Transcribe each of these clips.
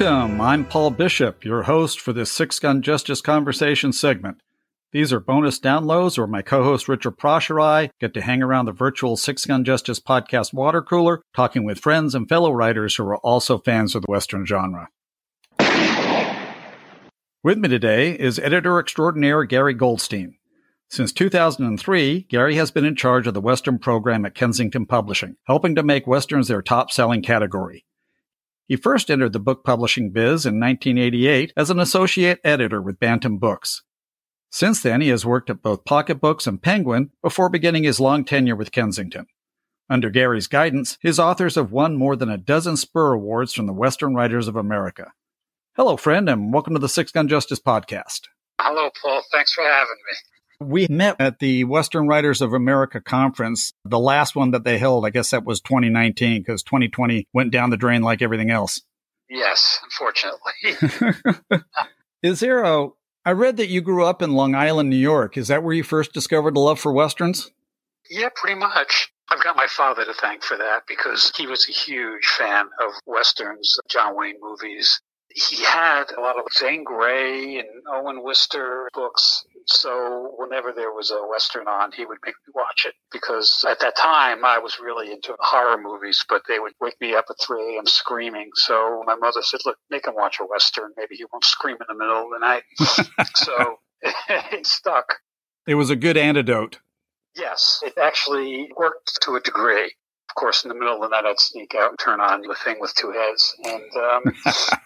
Welcome. I'm Paul Bishop, your host for this Six Gun Justice Conversation segment. These are bonus downloads where my co host Richard Prosh or I get to hang around the virtual Six Gun Justice podcast water cooler, talking with friends and fellow writers who are also fans of the Western genre. With me today is editor extraordinaire Gary Goldstein. Since 2003, Gary has been in charge of the Western program at Kensington Publishing, helping to make Westerns their top selling category. He first entered the book publishing biz in 1988 as an associate editor with Bantam Books. Since then, he has worked at both Pocket Books and Penguin before beginning his long tenure with Kensington. Under Gary's guidance, his authors have won more than a dozen Spur Awards from the Western Writers of America. Hello, friend, and welcome to the Six Gun Justice Podcast. Hello, Paul. Thanks for having me. We met at the Western Writers of America conference, the last one that they held. I guess that was 2019 because 2020 went down the drain like everything else. Yes, unfortunately. Is there a, I read that you grew up in Long Island, New York. Is that where you first discovered the love for Westerns? Yeah, pretty much. I've got my father to thank for that because he was a huge fan of Westerns, John Wayne movies. He had a lot of Zane Grey and Owen Wister books so whenever there was a Western on, he would make me watch it because at that time I was really into horror movies, but they would wake me up at 3 a.m. screaming. So my mother said, look, make him watch a Western. Maybe he won't scream in the middle of the night. so it stuck. It was a good antidote. Yes, it actually worked to a degree. Of course, in the middle of the night, I'd sneak out and turn on the thing with two heads. And um,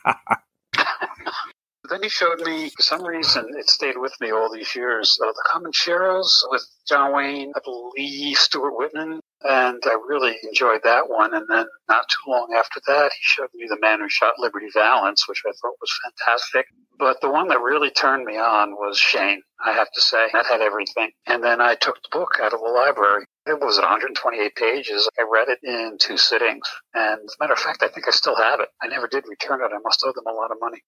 Then he showed me, for some reason, it stayed with me all these years, uh, the Comancheros with John Wayne, I believe Stuart Whitman, and I really enjoyed that one. And then not too long after that, he showed me The Man Who Shot Liberty Valance, which I thought was fantastic. But the one that really turned me on was Shane, I have to say. That had everything. And then I took the book out of the library. It was 128 pages. I read it in two sittings. And as a matter of fact, I think I still have it. I never did return it. I must owe them a lot of money.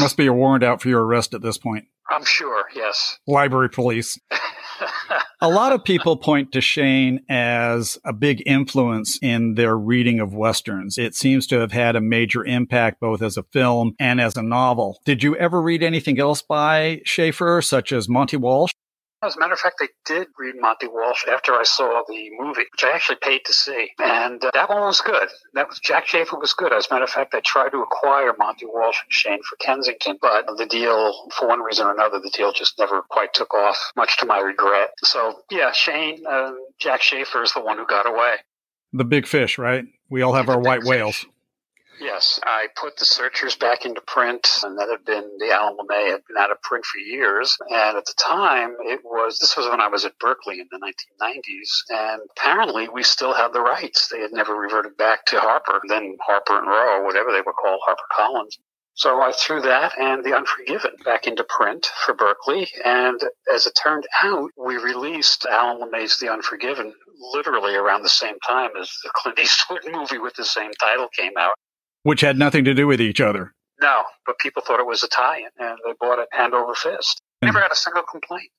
Must be a warrant out for your arrest at this point. I'm sure, yes. Library police. a lot of people point to Shane as a big influence in their reading of Westerns. It seems to have had a major impact both as a film and as a novel. Did you ever read anything else by Schaefer, such as Monte Walsh? As a matter of fact, I did read Monte Walsh after I saw the movie, which I actually paid to see. And uh, that one was good. That was Jack Schaefer was good. As a matter of fact, I tried to acquire Monte Walsh and Shane for Kensington, but the deal, for one reason or another, the deal just never quite took off, much to my regret. So, yeah, Shane, uh, Jack Schaefer is the one who got away. The big fish, right? We all have The our white fish. whales. Yes, I put the Searchers back into print, and that had been the Alan LeMay had been out of print for years. And at the time, it was this was when I was at Berkley in the 1990s, and apparently we still had the rights. They had never reverted back to Harper, then Harper and Row, whatever they were called, Harper Collins. So I threw that and The Unforgiven back into print for Berkley. And as it turned out, we released Alan LeMay's The Unforgiven literally around the same time as the Clint Eastwood movie with the same title came out. Which had nothing to do with each other. No, but people thought it was Italian and they bought it hand over fist. Never had a single complaint.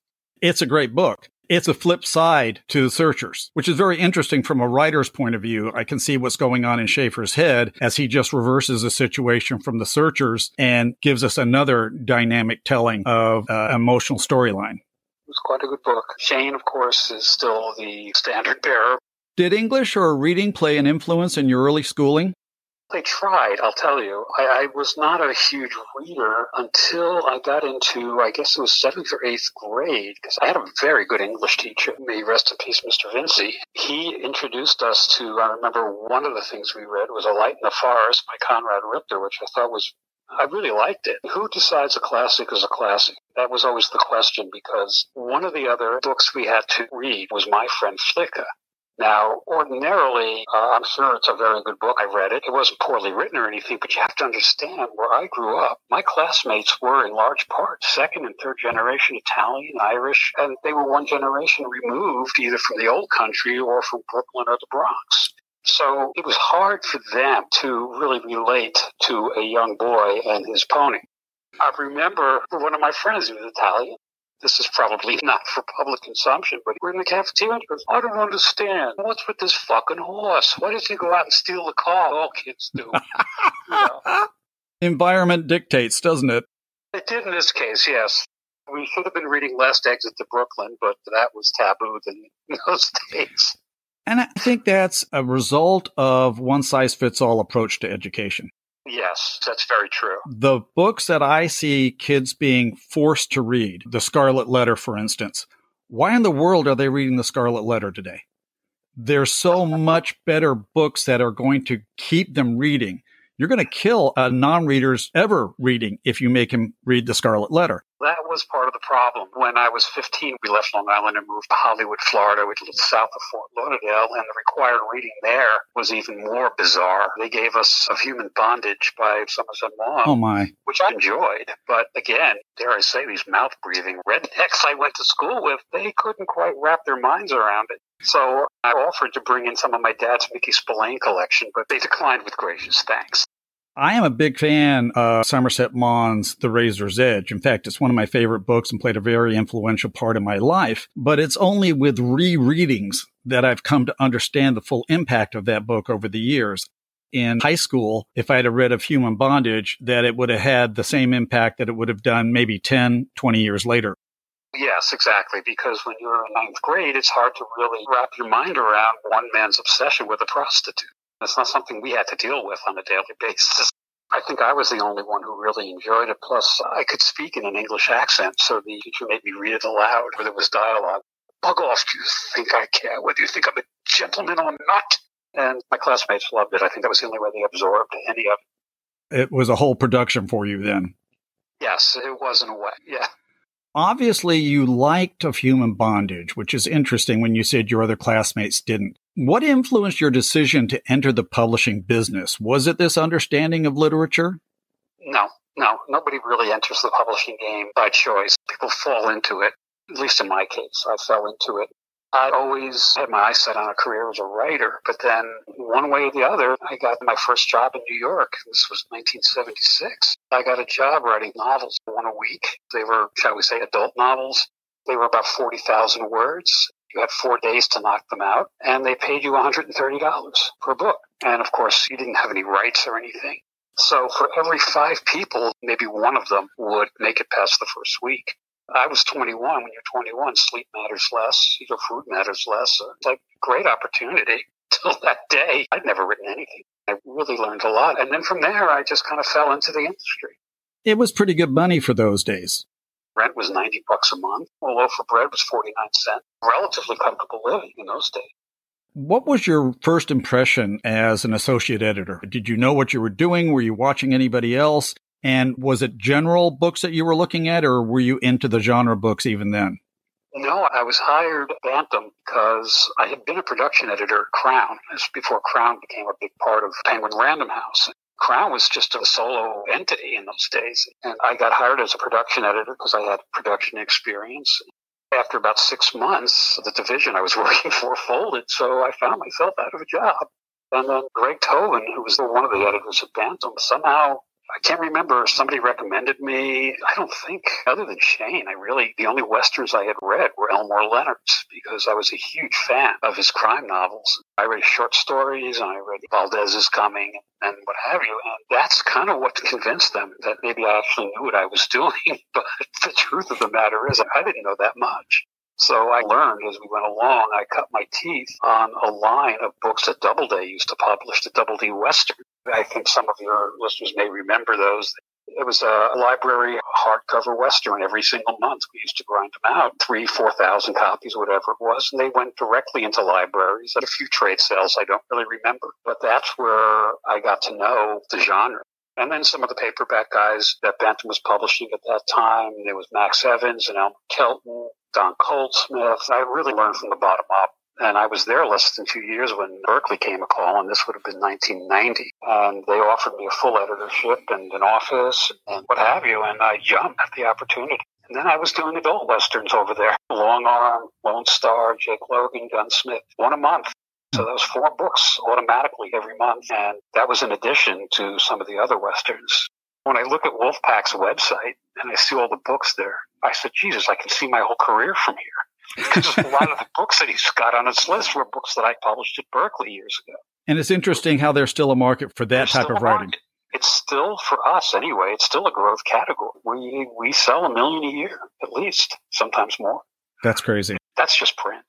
It's a great book. It's a flip side to The Searchers, which is very interesting from a writer's point of view. I can see what's going on in Schaefer's head as he just reverses the situation from The Searchers and gives us another dynamic telling of uh, emotional storyline. It was quite a good book. Shane, of course, is still the standard bearer. Did English or reading play an influence in your early schooling? They tried, I'll tell you. I, I was not a huge reader until I got into, I guess it was seventh or eighth grade, because I had a very good English teacher. May rest in peace, Mr. Vincey. He introduced us to, I remember one of the things we read was A Light in the Forest by Conrad Richter, which I thought was I really liked it. Who decides a classic is a classic? That was always the question because one of the other books we had to read was My Friend Flicka. Now, ordinarily, uh, I'm sure it's a very good book. I read it. It wasn't poorly written or anything, but you have to understand where I grew up. My classmates were in large part second and third generation Italian, Irish, and they were one generation removed either from the old country or from Brooklyn or the Bronx. So it was hard for them to really relate to a young boy and his pony. I remember one of my friends who was Italian. This is probably not for public consumption, but we're in the cafeteria he goes, I don't understand. What's with this fucking horse? Why does he go out and steal the car? All kids do. You know? Environment dictates, doesn't it? It did in this case, yes. We should have been reading Last Exit to Brooklyn, but that was tabooed in those days. And I think that's a result of one size fits all approach to education. Yes, that's very true. The books that I see kids being forced to read, The Scarlet Letter, for instance, why in the world are they reading The Scarlet Letter today? There's so much better books that are going to keep them reading. You're going to kill a non reader's ever reading if you make him read The Scarlet Letter. That was part of the problem. When I was 15, we left Long Island and moved to Hollywood, Florida, which is south of Fort Lauderdale, and the required reading there was even more bizarre. They gave us Of Human Bondage by Somerset Maugham. Oh, my. Which I enjoyed. But again, dare I say, these mouth breathing rednecks I went to school with, they couldn't quite wrap their minds around it. So I offered to bring in some of my dad's Mickey Spillane collection, but they declined with gracious thanks. I am a big fan of Somerset Maugham's The Razor's Edge. In fact, it's one of my favorite books and played a very influential part in my life. But it's only with rereadings that I've come to understand the full impact of that book over the years. In high school, if I had read of human bondage, that it would have had the same impact that it would have done maybe 10, 20 years later. Yes, exactly. Because when you're in ninth grade, it's hard to really wrap your mind around one man's obsession with a prostitute. It's not something we had to deal with on a daily basis. I think I was the only one who really enjoyed it. Plus, I could speak in an English accent, so the teacher made me read it aloud where there was dialogue. Bug off, do you think I care whether you think I'm a gentleman or not? And my classmates loved it. I think that was the only way they absorbed any of it. It was a whole production for you then. Yes, it was in a way. Yeah. Obviously, you liked Of Human Bondage, which is interesting when you said your other classmates didn't. What influenced your decision to enter the publishing business? Was it this understanding of literature? No, no. Nobody really enters the publishing game by choice. People fall into it. At least in my case, I fell into it. I always had my eyes set on a career as a writer, but then one way or the other, I got my first job in New York. This was 1976. I got a job writing novels, one a week. They were, shall we say, adult novels. They were about 40,000 words. You had four days to knock them out, and they paid you $130 per book. And of course, you didn't have any rights or anything. So for every five people, maybe one of them would make it past the first week. I was 21. When you're 21, sleep matters less. Your food matters less. Uh, it's like a great opportunity. Till that day, I'd never written anything. I really learned a lot. And then from there, I just kind of fell into the industry. It was pretty good money for those days. Rent was 90 bucks a month. A loaf of bread was 49 cents. Relatively comfortable living in those days. What was your first impression as an associate editor? Did you know what you were doing? Were you watching anybody else? And was it general books that you were looking at, or were you into the genre books even then? No, I was hired at Bantam because I had been a production editor at Crown. This before Crown became a big part of Penguin Random House. Crown was just a solo entity in those days. And I got hired as a production editor because I had production experience. After about six months, the division I was working for folded, so I found myself out of a job. And then Greg Tobin, who was one of the editors at Bantam, somehow I can't remember. Somebody recommended me. I don't think, other than Shane, I really, the only Westerns I had read were Elmore Leonard's because I was a huge fan of his crime novels. I read short stories and I read Valdez is Coming and what have you. And that's kind of what convinced them that maybe I actually knew what I was doing. But the truth of the matter is, I didn't know that much. So I learned as we went along, I cut my teeth on a line of books that Doubleday used to publish, the Doubleday Western. I think some of your listeners may remember those. It was a library hardcover Western every single month. We used to grind them out, three, 4,000 copies, whatever it was. And they went directly into libraries at a few trade sales. I don't really remember, but that's where I got to know the genre. And then some of the paperback guys that Bantam was publishing at that time. There was Max Evans and Elmer Kelton, Don Goldsmith. I really learned from the bottom up. And I was there less than two years when Berkley came a call, and this would have been 1990. And they offered me a full editorship and an office and what have you, and I jumped at the opportunity. And then I was doing adult westerns over there. Longarm, Lone Star, Jake Logan, Gunsmith, one a month. So that was four books automatically every month. And that was in addition to some of the other westerns. When I look at Wolfpack's website and I see all the books there, I said, Jesus, I can see my whole career from here. Because a lot of the books that he's got on his list were books that I published at Berkley years ago. And it's interesting how there's still a market for that there's type of writing. It it's still for us anyway. It's still a growth category. We we sell a million a year at least, sometimes more. That's crazy. That's just print.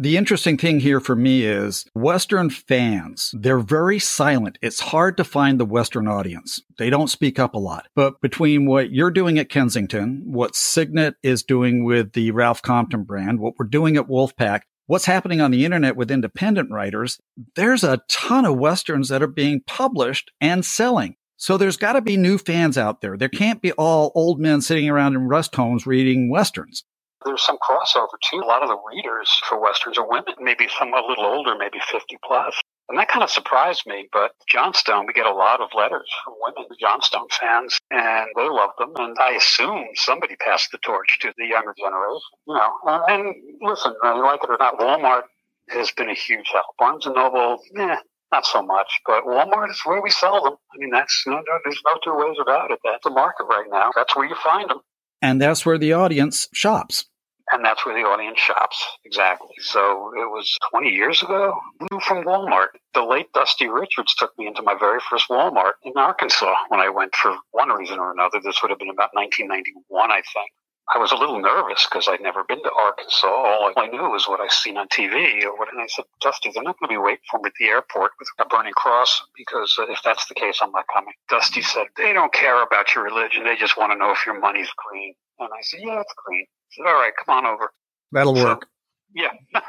The interesting thing here for me is Western fans, they're very silent. It's hard to find the Western audience. They don't speak up a lot. But between what you're doing at Kensington, what Signet is doing with the Ralph Compton brand, what we're doing at Wolfpack, what's happening on the internet with independent writers, there's a ton of Westerns that are being published and selling. So there's got to be new fans out there. There can't be all old men sitting around in rest homes reading Westerns. There's some crossover too. A lot of the readers for Westerns are women, maybe some a little older, maybe 50 plus. And that kind of surprised me. But Johnstone, we get a lot of letters from women, Johnstone fans, and they love them. And I assume somebody passed the torch to the younger generation. You know, and, and listen, you like it or not, Walmart has been a huge help. Barnes and Noble, eh, not so much, but Walmart is where we sell them. I mean, that's no, no, there's no two ways about it. That's the market right now. That's where you find them. And that's where the audience shops. And that's where the audience shops. Exactly. So it was 20 years ago. From Walmart. The late Dusty Richards took me into my very first Walmart in Arkansas when I went for one reason or another. This would have been about 1991, I think. I was a little nervous because I'd never been to Arkansas. All I knew was what I'd seen on TV. Or what, and I said, Dusty, they're not going to be waiting for me at the airport with a burning cross because uh, if that's the case, I'm not coming. Dusty said, they don't care about your religion. They just want to know if your money's clean. And I said, yeah, it's clean. He said, all right, come on over. That'll so, work. Yeah.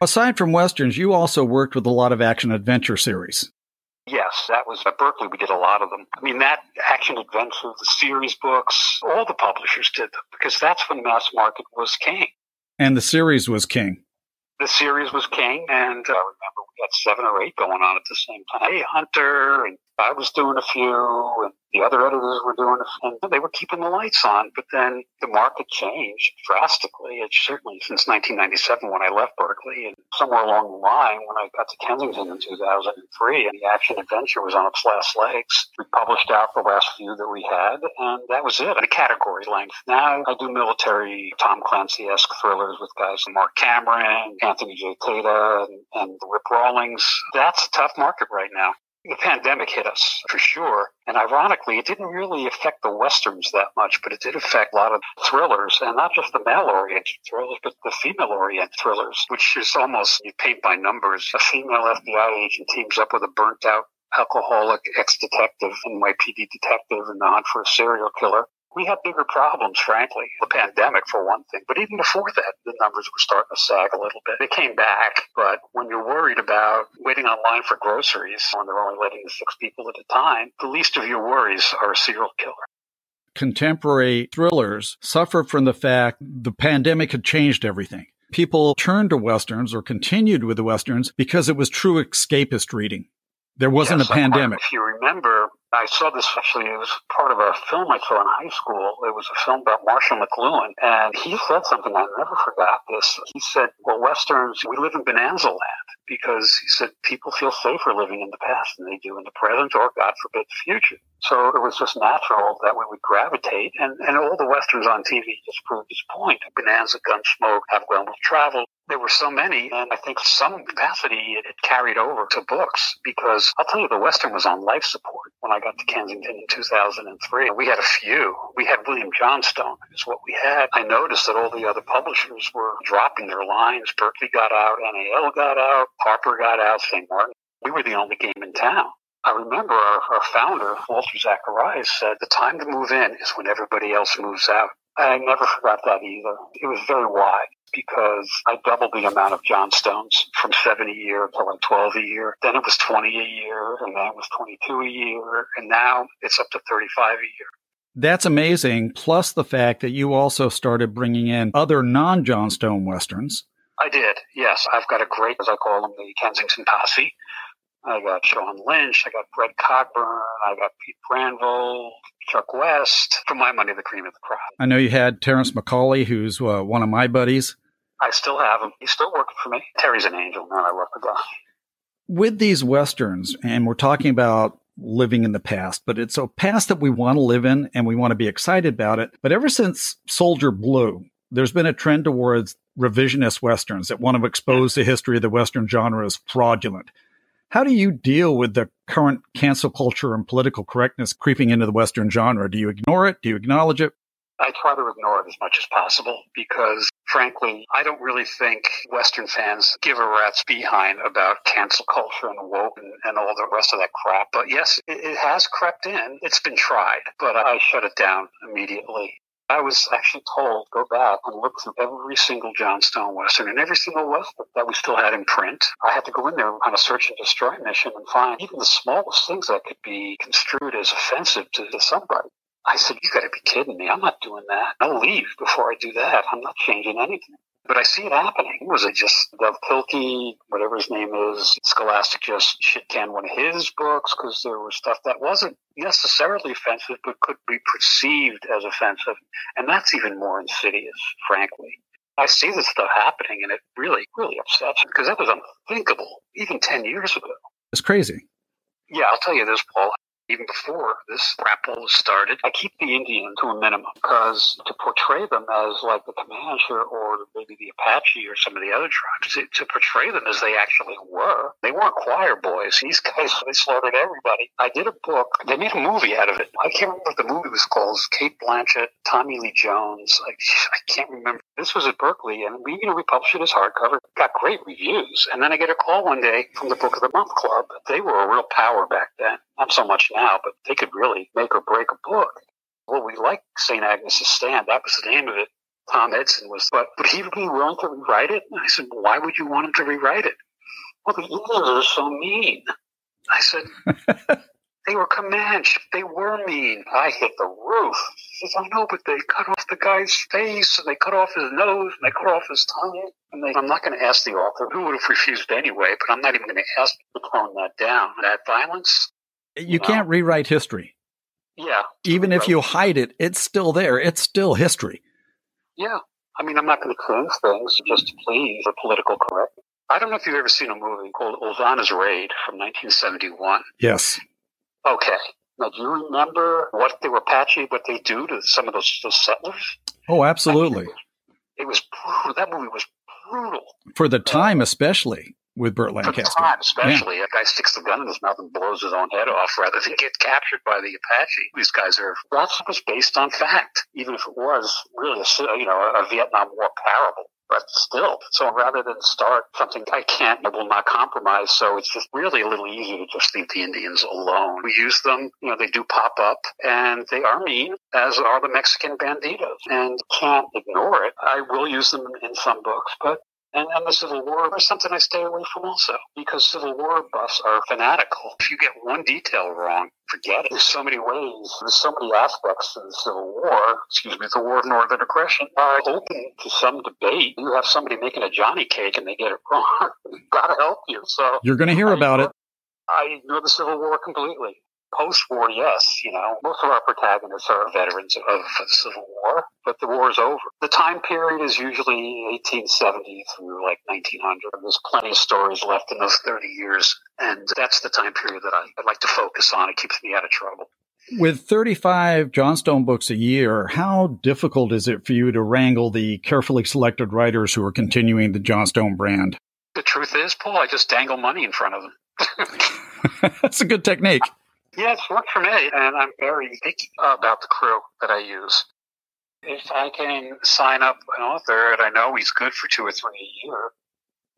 Aside from Westerns, you also worked with a lot of action adventure series. Yes, that was at Berkley. We did a lot of them. I mean, that action adventure, the series books, all the publishers did them because that's when mass market was king. And the series was king. The series was king, and uh, I remember we had seven or eight going on at the same time. Hey, Hunter, and I was doing a few, and the other editors were doing it, and they were keeping the lights on. But then the market changed drastically. It certainly since 1997 when I left Berkley, and somewhere along the line when I got to Kensington in 2003, and the action adventure was on its last legs. We published out the last few that we had, and that was it. At a category length. Now I do military Tom Clancy-esque thrillers with guys like Marc Cameron, Anthony J. Tata, and, and Rip Rawlings. That's a tough market right now the pandemic hit us for sure. And ironically, it didn't really affect the westerns that much, but it did affect a lot of thrillers, and not just the male-oriented thrillers, but the female-oriented thrillers, which is almost you paint by numbers. A female FBI agent teams up with a burnt-out alcoholic ex-detective, NYPD detective in the hunt for a serial killer we had bigger problems, frankly. The pandemic, for one thing. But even before that, the numbers were starting to sag a little bit. They came back, but when you're worried about waiting online for groceries when they're only letting six people at a time, the least of your worries are a serial killer contemporary thrillers suffer from the fact the pandemic had changed everything. People turned to Westerns or continued with the Westerns because it was true escapist reading. There wasn't yes, a pandemic. If you remember, I saw this actually, it was part of a film I saw in high school. It was a film about Marshall McLuhan. And he said something, I never forgot this. He said, well, Westerns, we live in bonanza land because he said people feel safer living in the past than they do in the present or, God forbid, the future. So it was just natural that we would gravitate. And, and all the Westerns on TV just proved his point. Bonanza, Gunsmoke, Have Gun Will Travel, there were so many, and I think some capacity it, carried over to books because I'll tell you, the Western was on life support when I got to Kensington in 2003. We had a few. We had William Johnstone is what we had. I noticed that all the other publishers were dropping their lines. Berkley got out, NAL got out, Harper got out, St. Martin. We were the only game in town. I remember our, our founder, Walter Zacharius, said the time to move in is when everybody else moves out. I never forgot that either. It was very wise because I doubled the amount of Johnstones from seven a year to like 12 a year. Then it was 20 a year, and then it was 22 a year, and now it's up to 35 a year. That's amazing. Plus the fact that you also started bringing in other non Johnstone Westerns. I did, yes. I've got a great, as I call them, the Kensington Posse. I got Sean Lynch. I got Brett Cogburn. I got Pete Granville, Chuck West. For my money, the cream of the crop. I know you had Terrence McCauley, who's uh, one of my buddies. I still have him. He's still working for me. Terry's an angel, man. I love the guy. With these westerns, and we're talking about living in the past, but it's a past that we want to live in and we want to be excited about it. But ever since Soldier Blue, there's been a trend towards revisionist westerns that want to expose the history of the western genre as fraudulent. How do you deal with the current cancel culture and political correctness creeping into the Western genre? Do you ignore it? Do you acknowledge it? I try to ignore it as much as possible because, frankly, I don't really think Western fans give a rat's behind about cancel culture and woke and, and all the rest of that crap. But yes, it, it has crept in. It's been tried, but I shut it down immediately. I was actually told go back and look through every single Johnstone Western and every single Western that we still had in print. I had to go in there on a search and destroy mission and find even the smallest things that could be construed as offensive to, to somebody. I said, you got to be kidding me. I'm not doing that. I'll leave before I do that. I'm not changing anything. But I see it happening. Was it just Dav Pilkey, whatever his name is, Scholastic just shit canned one of his books because there was stuff that wasn't necessarily offensive but could be perceived as offensive. And that's even more insidious, frankly. I see this stuff happening and it really, really upsets me because that was unthinkable even 10 years ago. It's crazy. Yeah, I'll tell you this, Paul even before this grapple was started, I keep the Indian to a minimum because to portray them as like the Comanche or maybe the Apache or some of the other tribes, to, to portray them as they actually were, they weren't choir boys. These guys, they slaughtered everybody. I did a book. They made a movie out of it. I can't remember what the movie was called. Cate Blanchett, Tommy Lee Jones. I, I can't remember. This was at Berkley, and we, you know, we published it as hardcover. Got great reviews. And then I get a call one day from the Book of the Month Club. They were a real power back then. Not so much now, but they could really make or break a book. Well, we like St. Agnes's Stand. That was the name of it. Tom Eidson was, but would he be willing to rewrite it? And I said, well, why would you want him to rewrite it? Well, the Indians are so mean. I said, they were Comanche. They were mean. I hit the roof. He says, I know, but they cut off the guy's face and they cut off his nose and they cut off his tongue. And they, I'm not going to ask the author who would have refused anyway, but I'm not even going to ask to tone that down. That violence, you can't rewrite history. Yeah. Even if you hide it, it's still there. It's still history. Yeah. I mean, I'm not going to change things just to please the political correctness. I don't know if you've ever seen a movie called Ulzana's Raid from 1971. Yes. Okay. Now, do you remember what they were Apache, what they do to some of those, those settlers? Oh, absolutely. I mean, it, was, it was brutal. That movie was brutal. For the time, especially with Burt Lancaster. Time, especially. Yeah. A guy sticks the gun in his mouth and blows his own head off rather than get captured by the Apache. These guys are, that was based on fact, even if it was really a, you know, a Vietnam War parable but still. So rather than start something I can't, I will not compromise. So it's just really a little easier to just leave the Indians alone. We use them, you know, they do pop up and they are mean, as are the Mexican banditos, and can't ignore it. I will use them in some books, but and, and the Civil War is something I stay away from also because Civil War buffs are fanatical. If you get one detail wrong, forget it. There's so many ways, there's so many aspects of the Civil War, excuse me, the War of Northern Aggression are open to some debate. You have somebody making a Johnny cake and they get it wrong. Gotta help you. So you're going to hear about it. I ignore the Civil War completely. Post-war, yes, you know, most of our protagonists are veterans of the Civil War, but the war is over. The time period is usually 1870 through like 1900. There's plenty of stories left in those 30 years, and that's the time period that I, I like to focus on. It keeps me out of trouble. With 35 Johnstone books a year, how difficult is it for you to wrangle the carefully selected writers who are continuing the Johnstone brand? The truth is, Paul, I just dangle money in front of them. That's a good technique. Yeah, it's worked for me, and I'm very picky about the crew that I use. If I can sign up an author and I know he's good for two or three a year,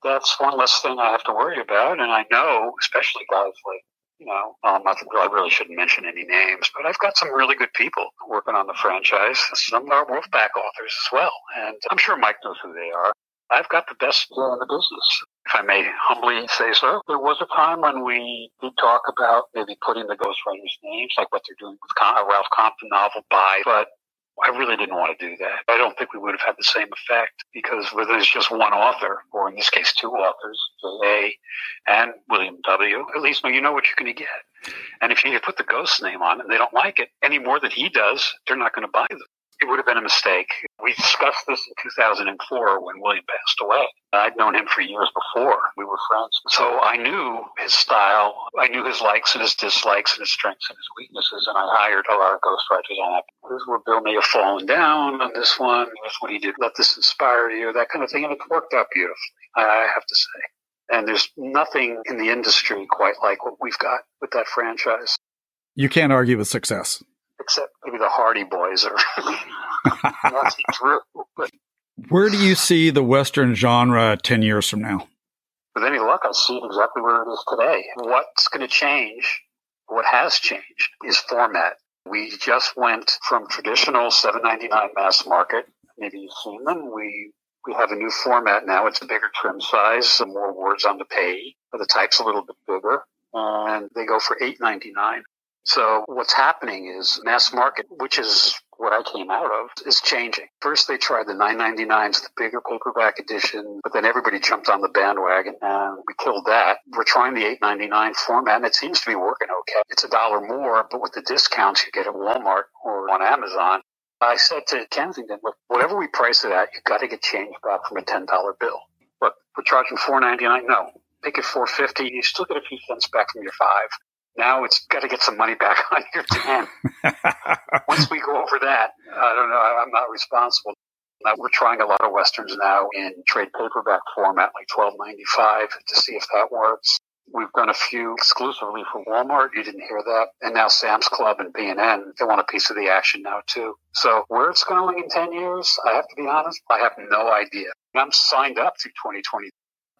that's one less thing I have to worry about. And I know, especially guys like, you know, um, I, I really shouldn't mention any names, but I've got some really good people working on the franchise. Some are Wolfpack authors as well. And I'm sure Mike knows who they are. I've got the best in the business if I may humbly say so. There was a time when we did talk about maybe putting the ghostwriters' names, like what they're doing with Ralph Compton novel by, but I really didn't want to do that. I don't think we would have had the same effect because when there's just one author, or in this case, two authors, A and William W., at least you know what you're going to get. And if you put the ghost name on and they don't like it any more than he does, they're not going to buy them it would have been a mistake. We discussed this in 2004 when William passed away. I'd known him for years before. We were friends. So I knew his style. I knew his likes and his dislikes and his strengths and his weaknesses. And I hired a lot of ghostwriters on that. This is where Bill may have fallen down on this one. Here's what he did. Let this inspire you, that kind of thing. And it worked out beautifully, I have to say. And there's nothing in the industry quite like what we've got with that franchise. You can't argue with success. Except maybe the Hardy Boys or Nancy Drew. But Where do you see the Western genre 10 years from now? with any luck, I see it exactly where it is today. What's going to change, what has changed, is format. We just went from traditional 7.99 mass market. Maybe you've seen them. We we have a new format now. It's a bigger trim size, some more words on the page. The type's a little bit bigger, and they go for 8.99. So what's happening is mass market, which is what I came out of, is changing. First, they tried the 9.99s, the bigger paperback edition, but then everybody jumped on the bandwagon, and we killed that. We're trying the 8.99 format, and it seems to be working okay. It's a dollar more, but with the discounts you get at Walmart or on Amazon, I said to Kensington, look, whatever we price it at, you've got to get change back from a $10 bill. Look, we're charging $4.99. No, make it $4.50. You still get a few cents back from your five. Now it's got to get some money back on your 10. Once we go over that, I don't know, I'm not responsible. Now we're trying a lot of westerns now in trade paperback format, like 12.95, to see if that works. We've done a few exclusively for Walmart. You didn't hear that. And now Sam's Club and B&N, they want a piece of the action now too. So where it's going in 10 years, I have to be honest, I have no idea. I'm signed up through 2020.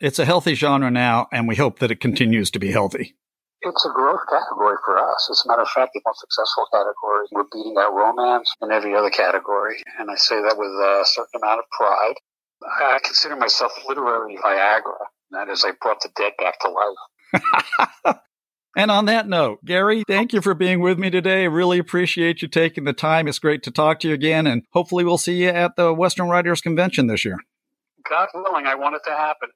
It's a healthy genre now, and we hope that it continues to be healthy. It's a growth category for us. As a matter of fact, the most successful category. We're beating out romance in every other category. And I say that with a certain amount of pride. I consider myself literary Viagra. That is, I brought the dead back to life. and on that note, Gary, thank you for being with me today. I really appreciate you taking the time. It's great to talk to you again, and hopefully we'll see you at the Western Writers Convention this year. God willing, I want it to happen.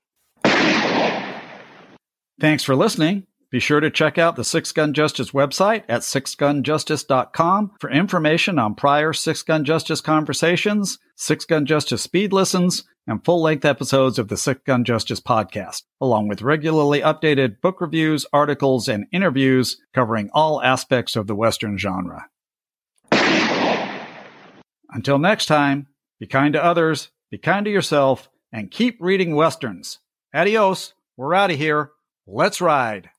Thanks for listening. Be sure to check out the Six Gun Justice website at sixgunjustice.com for information on prior Six Gun Justice conversations, Six Gun Justice speed listens, and full length episodes of the Six Gun Justice podcast, along with regularly updated book reviews, articles, and interviews covering all aspects of the Western genre. Until next time, be kind to others, be kind to yourself, and keep reading Westerns. Adios. We're out of here. Let's ride.